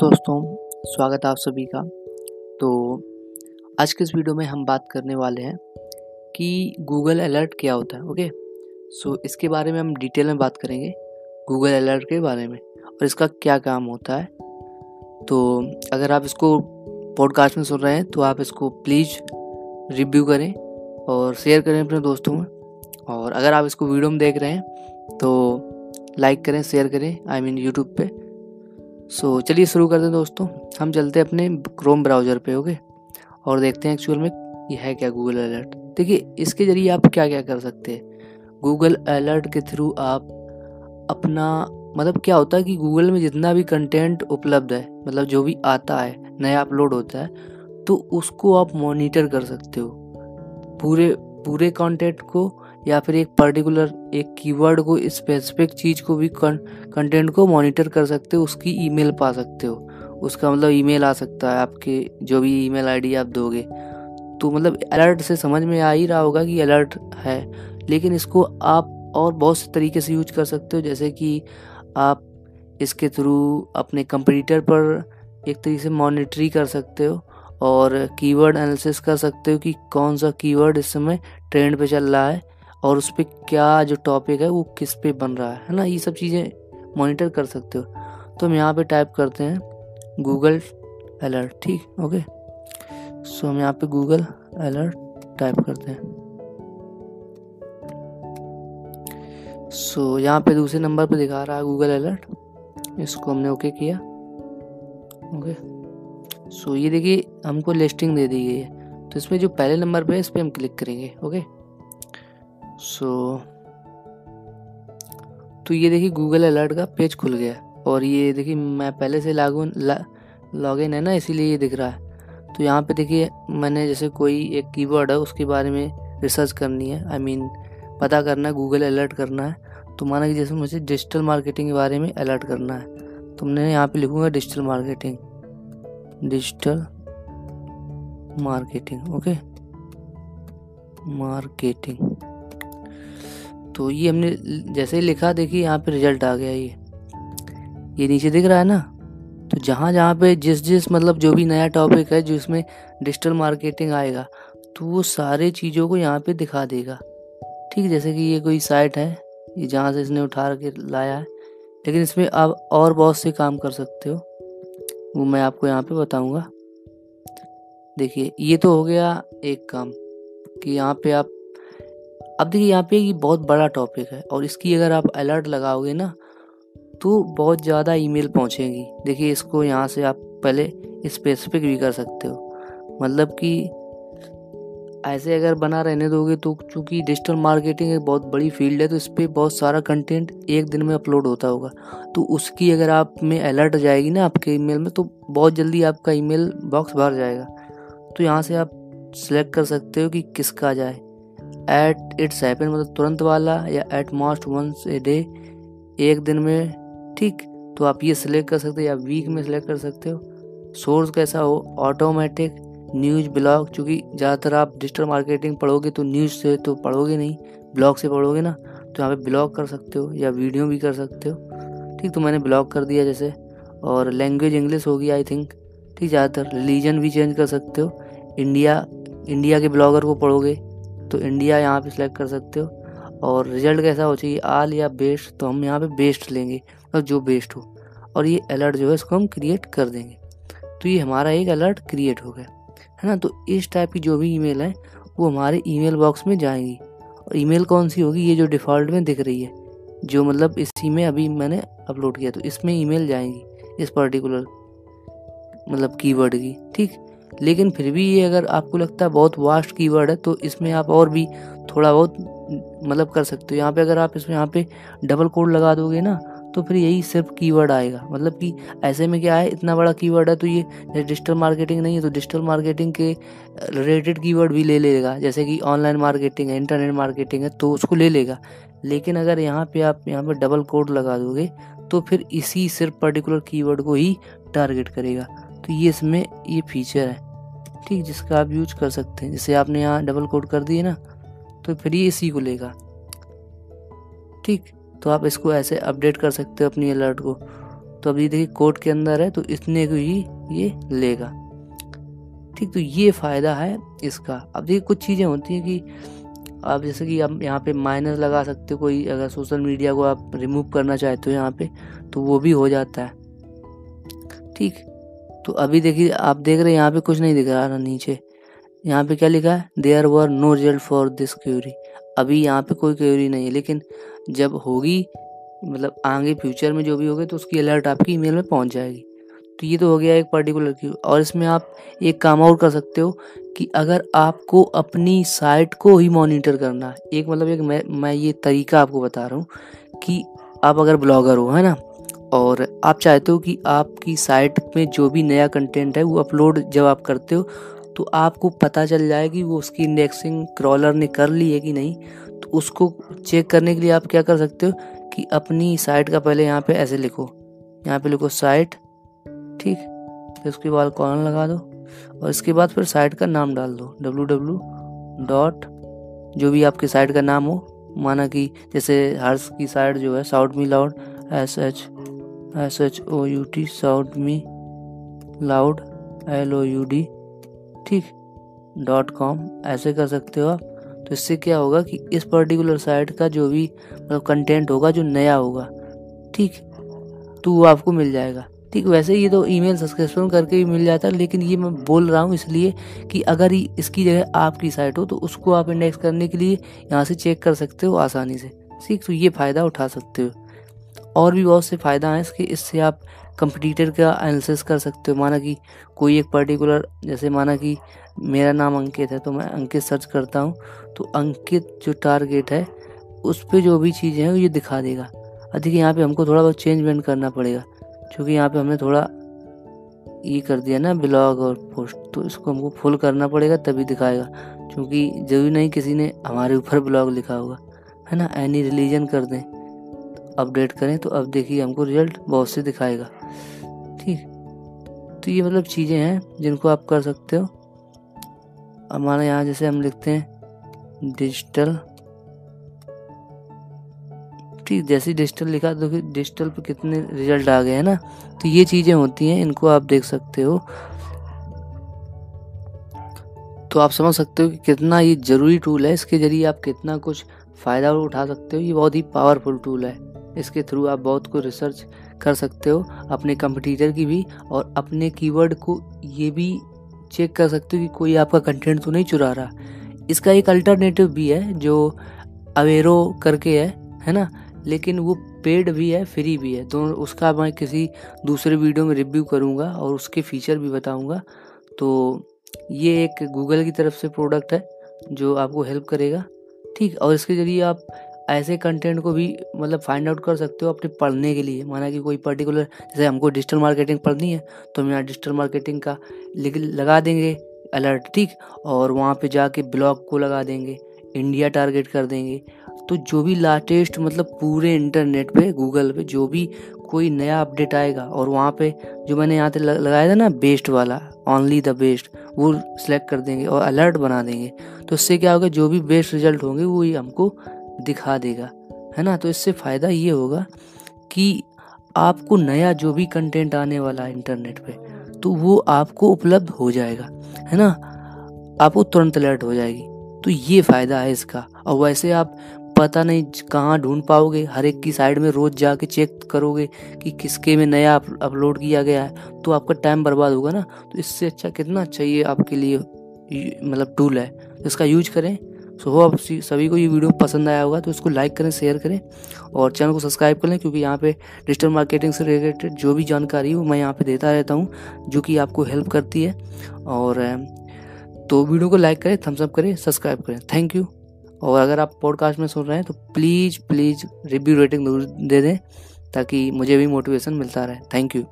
दोस्तों, स्वागत है आप सभी का। तो आज के इस वीडियो में हम बात करने वाले हैं कि गूगल अलर्ट क्या होता है ओके सो इसके बारे में हम डिटेल में बात करेंगे गूगल अलर्ट के बारे में, और इसका क्या काम होता है। तो अगर आप इसको पॉडकास्ट में सुन रहे हैं तो आप इसको प्लीज़ रिव्यू करें और शेयर करें अपने दोस्तों में। और अगर आप इसको वीडियो में देख रहे हैं तो लाइक करें शेयर करें आई मीन यूट्यूब पे। सो so, चलिए शुरू करते हैं दोस्तों। हम चलते हैं अपने क्रोम ब्राउज़र पे ओके और देखते हैं एक्चुअल में ये है क्या गूगल अलर्ट देखिए इसके ज़रिए आप क्या क्या कर सकते हैं। गूगल अलर्ट के थ्रू आप अपना मतलब क्या होता है कि गूगल में जितना भी कंटेंट उपलब्ध है मतलब जो भी आता है नया अपलोड होता है तो उसको आप मॉनिटर कर सकते हो। पूरे पूरे कंटेंट को या फिर एक पर्टिकुलर एक कीवर्ड को स्पेसिफिक चीज़ को भी कंटेंट को मॉनिटर कर सकते हो, उसकी ईमेल पा सकते हो। उसका मतलब ईमेल आ सकता है आपके, जो भी ईमेल आईडी आप दोगे। तो मतलब अलर्ट से समझ में आ ही रहा होगा कि अलर्ट है। लेकिन इसको आप और बहुत से तरीके से यूज़ कर सकते हो, जैसे कि आप इसके थ्रू अपने कंप्यूटर पर एक तरीके से मॉनिटरी कर सकते हो और कीवर्ड एनालिसिस कर सकते हो कि कौन सा कीवर्ड इस समय ट्रेंड पे चल रहा है। और उस पर क्या जो टॉपिक है वो किस पे बन रहा है है ना? ये सब चीज़ें मॉनिटर कर सकते हो। तो हम यहाँ पे टाइप करते हैं गूगल अलर्ट ठीक? ओके सो हम यहाँ पे गूगल अलर्ट टाइप करते हैं। सो so, यहाँ पे दूसरे नंबर पे दिखा रहा है गूगल अलर्ट इसको हमने ओके किया। ओके सो so, ये देखिए हमको लिस्टिंग दे दी गई है। तो इसमें जो पहले नंबर पे है इस पर हम क्लिक करेंगे। ओके सो so, तो ये देखिए गूगल अलर्ट का पेज खुल गया और ये देखिए मैं पहले से लागू लॉग इन है ना इसीलिए ये दिख रहा है। तो यहाँ पे देखिए मैंने जैसे कोई एक कीवर्ड है उसके बारे में रिसर्च करनी है। आई I मीन mean, पता करना है गूगल अलर्ट करना है। तो माना कि जैसे मुझे डिजिटल मार्केटिंग के बारे में अलर्ट करना है। तो मैं यहाँ पे लिखूँगा digital marketing digital marketing okay marketing तो ये हमने जैसे ही लिखा, देखिए यहाँ पे रिज़ल्ट आ गया ये। ये नीचे दिख रहा है ना? तो जहाँ जहाँ पे जिस जिस मतलब जो भी नया टॉपिक है जिसमें डिजिटल मार्केटिंग आएगा तो वो सारे चीज़ों को यहाँ पे दिखा देगा। ठीक जैसे कि ये कोई साइट है, ये जहाँ से इसने उठा के लाया है। लेकिन इसमें आप और बहुत से काम कर सकते हो। वो मैं आपको यहाँ पे बताऊँगा। देखिए, ये तो हो गया एक काम कि यहाँ पे आप अब देखिए, यहाँ पे ये बहुत बड़ा टॉपिक है और इसकी अगर आप अलर्ट लगाओगे ना तो बहुत ज़्यादा ईमेल पहुँचेगी। देखिए, इसको यहाँ से आप पहले स्पेसिफिक भी कर सकते हो। मतलब कि ऐसे अगर बना रहने दोगे तो चूँकि डिजिटल मार्केटिंग एक बहुत बड़ी फ़ील्ड है तो इस पर बहुत सारा कंटेंट एक दिन में अपलोड होता होगा। तो उसकी अगर आप में अलर्ट जाएगी ना आपके ईमेल में तो बहुत जल्दी आपका ईमेल बॉक्स भर जाएगा। तो यहाँ से आप सिलेक्ट कर सकते हो कि किसका जाए। एट इट्स हैपन मतलब तुरंत वाला या at most once a day एक दिन में, ठीक तो आप ये सिलेक्ट कर सकते हो या वीक में सिलेक्ट कर सकते हो। सोर्स कैसा हो? ऑटोमेटिक न्यूज़ ब्लॉग चूँकि ज़्यादातर आप डिजिटल मार्केटिंग पढ़ोगे तो न्यूज़ से तो पढ़ोगे नहीं ब्लॉग से पढ़ोगे ना तो यहाँ पे ब्लॉग कर सकते हो या वीडियो भी कर सकते हो। ठीक तो मैंने ब्लॉग कर दिया जैसे। और लैंग्वेज इंग्लिश होगी आई थिंक ठीक, ज़्यादातर रिलीजन भी चेंज कर सकते हो। इंडिया इंडिया के ब्लॉगर को पढ़ोगे। तो इंडिया यहाँ पे सिलेक्ट कर सकते हो। और रिज़ल्ट कैसा हो चाहिए? आल या बेस्ट तो हम यहाँ पे बेस्ट लेंगे। मतलब जो बेस्ट हो। और ये अलर्ट जो है, इसको हम क्रिएट कर देंगे। तो ये हमारा एक अलर्ट क्रिएट हो गया। है ना? तो इस टाइप की जो भी ईमेल है, वो हमारे ईमेल बॉक्स में जाएँगी। और ईमेल कौन सी होगी? ये जो डिफ़ॉल्ट में दिख रही है। जो मतलब इसी में अभी मैंने अपलोड किया। तो इसमें ईमेल जाएँगी, इस पर्टिकुलर मतलब कीवर्ड की। ठीक? लेकिन फिर भी ये अगर आपको लगता है बहुत वास्ट कीवर्ड है तो इसमें आप और भी थोड़ा बहुत मतलब कर सकते हो। यहाँ पे अगर आप इसमें, यहाँ पे डबल कोड लगा दोगे ना तो फिर यही सिर्फ़ कीवर्ड आएगा। मतलब कि ऐसे में क्या है, इतना बड़ा कीवर्ड है तो ये डिजिटल मार्केटिंग नहीं है तो डिजिटल मार्केटिंग के रिलेटेड कीवर्ड भी ले लेगा। जैसे कि ऑनलाइन मार्केटिंग है इंटरनेट मार्केटिंग है तो उसको ले लेगा। लेकिन अगर यहाँ पे आप, यहाँ पे डबल कोड लगा दोगे तो फिर इसी सिर्फ़ पर्टिकुलर कीवर्ड को ही टारगेट करेगा। तो ये इसमें ये फीचर है। ठीक, जिसका आप यूज़ कर सकते हैं। जैसे आपने यहाँ डबल कोड कर दिए ना तो फिर ये इसी को लेगा। ठीक तो आप इसको ऐसे अपडेट कर सकते हो अपनी अलर्ट को। तो अभी देखिए कोड के अंदर है तो इतने को ही ये लेगा। ठीक तो ये फ़ायदा है इसका। अब देखिए, कुछ चीज़ें होती हैं कि आप जैसे कि आप यहाँ पे माइनस लगा सकते हो कोई, अगर सोशल मीडिया को आप रिमूव करना चाहते हो यहाँ पे तो वो भी हो जाता है। ठीक तो अभी देखिए, आप देख रहे हैं, यहाँ पे कुछ नहीं दिख रहा ना नीचे। यहाँ पे क्या लिखा है? There were no result for this query अभी यहाँ पे कोई क्यूरी नहीं है, लेकिन जब होगी मतलब आगे फ्यूचर में जो भी होगा तो उसकी अलर्ट आपकी ईमेल में पहुँच जाएगी। तो ये तो हो गया एक पर्टिकुलर की और इसमें आप एक काम और कर सकते हो कि अगर आपको अपनी साइट को ही मॉनिटर करना है, एक मतलब एक मैं मैं ये तरीका आपको बता रहा हूँ कि आप अगर ब्लॉगर हो, है ना? और आप चाहते हो कि आपकी साइट में जो भी नया कंटेंट है वो अपलोड जब आप करते हो तो आपको पता चल जाए कि वो उसकी इंडेक्सिंग क्रॉलर ने कर ली है कि नहीं। तो उसको चेक करने के लिए आप क्या कर सकते हो कि अपनी साइट का पहले यहाँ पे ऐसे लिखो। यहाँ पे लिखो साइट ठीक? फिर उसके बाद कॉलन लगा दो और इसके बाद फिर साइट का नाम डाल दो। डब्लू डब्लू डॉट जो भी आपकी साइट का नाम हो, माना कि जैसे हर्ष की साइट जो है shout me loud S H S H O U T shout me loud L O U D ठीक डॉट कॉम ऐसे कर सकते हो आप। तो इससे क्या होगा कि इस पर्टिकुलर साइट का जो भी मतलब कंटेंट होगा, जो नया होगा, ठीक तो वो आपको मिल जाएगा। ठीक, वैसे ये तो ईमेल सब्सक्रिप्शन करके भी मिल जाता है, लेकिन ये मैं बोल रहा हूँ इसलिए कि अगर इसकी जगह आपकी साइट हो तो उसको आप इंडेक्स करने के लिए यहाँ से चेक कर सकते हो आसानी से। ठीक तो ये फ़ायदा उठा सकते हो। और भी बहुत से फ़ायदा हैं इसके। इससे आप कंपटीटर का एनालिसिस कर सकते हो। माना कि कोई एक पर्टिकुलर जैसे माना कि मेरा नाम अंकित है तो मैं अंकित सर्च करता हूँ तो अंकित जो टारगेट है, उस पर जो भी चीज़ें हैं ये दिखा देगा। अधिक यहाँ पे हमको थोड़ा बहुत चेंजमेंट करना पड़ेगा क्योंकि यहाँ पे हमने थोड़ा ये कर दिया ना ब्लॉग और पोस्ट तो इसको हमको फुल करना पड़ेगा, तभी दिखाएगा, क्योंकि ज़रूरी नहीं किसी ने हमारे ऊपर ब्लॉग लिखा होगा, है ना? एनी रिलीजन कर दें। अपडेट करें तो अब देखिए हमको रिज़ल्ट बहुत से दिखाएगा। ठीक? तो ये मतलब चीज़ें हैं जिनको आप कर सकते हो। हमारे यहाँ जैसे हम लिखते हैं डिजिटल ठीक, जैसे डिजिटल लिखा तो डिजिटल पे कितने रिज़ल्ट आ गए हैं ना? तो ये चीज़ें होती हैं, इनको आप देख सकते हो। तो आप समझ सकते हो कि कितना ये ज़रूरी टूल है, इसके ज़रिए आप कितना कुछ फ़ायदा उठा सकते हो। ये बहुत ही पावरफुल टूल है। इसके थ्रू आप बहुत कुछ रिसर्च कर सकते हो, अपने कंपटीटर की भी और अपने कीवर्ड को ये भी चेक कर सकते हो कि कोई आपका कंटेंट तो नहीं चुरा रहा। इसका एक अल्टरनेटिव भी है जो अवेरो करके है है ना? लेकिन वो पेड भी है फ्री भी है। दोनों उसका मैं किसी दूसरे वीडियो में रिव्यू करूँगा और उसके फीचर भी बताऊँगा। तो ये एक गूगल की तरफ़ से प्रोडक्ट है जो आपको हेल्प करेगा। ठीक, और इसके ज़रिए आप ऐसे कंटेंट को भी मतलब फाइंड आउट कर सकते हो अपने पढ़ने के लिए। माना कि कोई पर्टिकुलर जैसे हमको डिजिटल मार्केटिंग पढ़नी है तो हम यहाँ डिजिटल मार्केटिंग का लगा देंगे अलर्ट ठीक? और वहाँ पे जाके ब्लॉग को लगा देंगे इंडिया टारगेट कर देंगे। तो जो भी लाटेस्ट मतलब पूरे इंटरनेट पे गूगल पे, जो भी कोई नया अपडेट आएगा, और वहाँ पे जो मैंने यहाँ पे लगाया था ना बेस्ट वाला ओनली द बेस्ट वो सिलेक्ट कर देंगे और अलर्ट बना देंगे। तो उससे क्या होगा, जो भी बेस्ट रिज़ल्ट होंगे, वो ही हमको दिखा देगा, है ना? तो इससे फ़ायदा ये होगा कि आपको नया जो भी कंटेंट आने वाला है इंटरनेट पे तो वो आपको उपलब्ध हो जाएगा, है ना? आपको तुरंत अलर्ट हो जाएगी। तो ये फ़ायदा है इसका। और वैसे आप पता नहीं कहाँ ढूंढ पाओगे, हर एक की साइड में रोज़ जाके चेक करोगे कि किसके में नया अपलोड किया गया है तो आपका टाइम बर्बाद होगा ना? तो इससे अच्छा कितना अच्छा ये आपके लिए मतलब टूल है, इसका यूज़ करें। सो हो आप सभी को ये वीडियो पसंद आया होगा तो इसको लाइक करें शेयर करें और चैनल को सब्सक्राइब कर क्योंकि यहाँ पे डिजिटल मार्केटिंग से रिलेटेड जो भी जानकारी हो मैं यहाँ पे देता रहता हूँ, जो कि आपको हेल्प करती है। और तो वीडियो को लाइक करें थम्सअप करें सब्सक्राइब करें। थैंक यू और अगर आप पॉडकास्ट में सुन रहे हैं तो प्लीज़ प्लीज़ रिव्यू रेटिंग दे दें, ताकि मुझे भी मोटिवेशन मिलता रहे। Thank you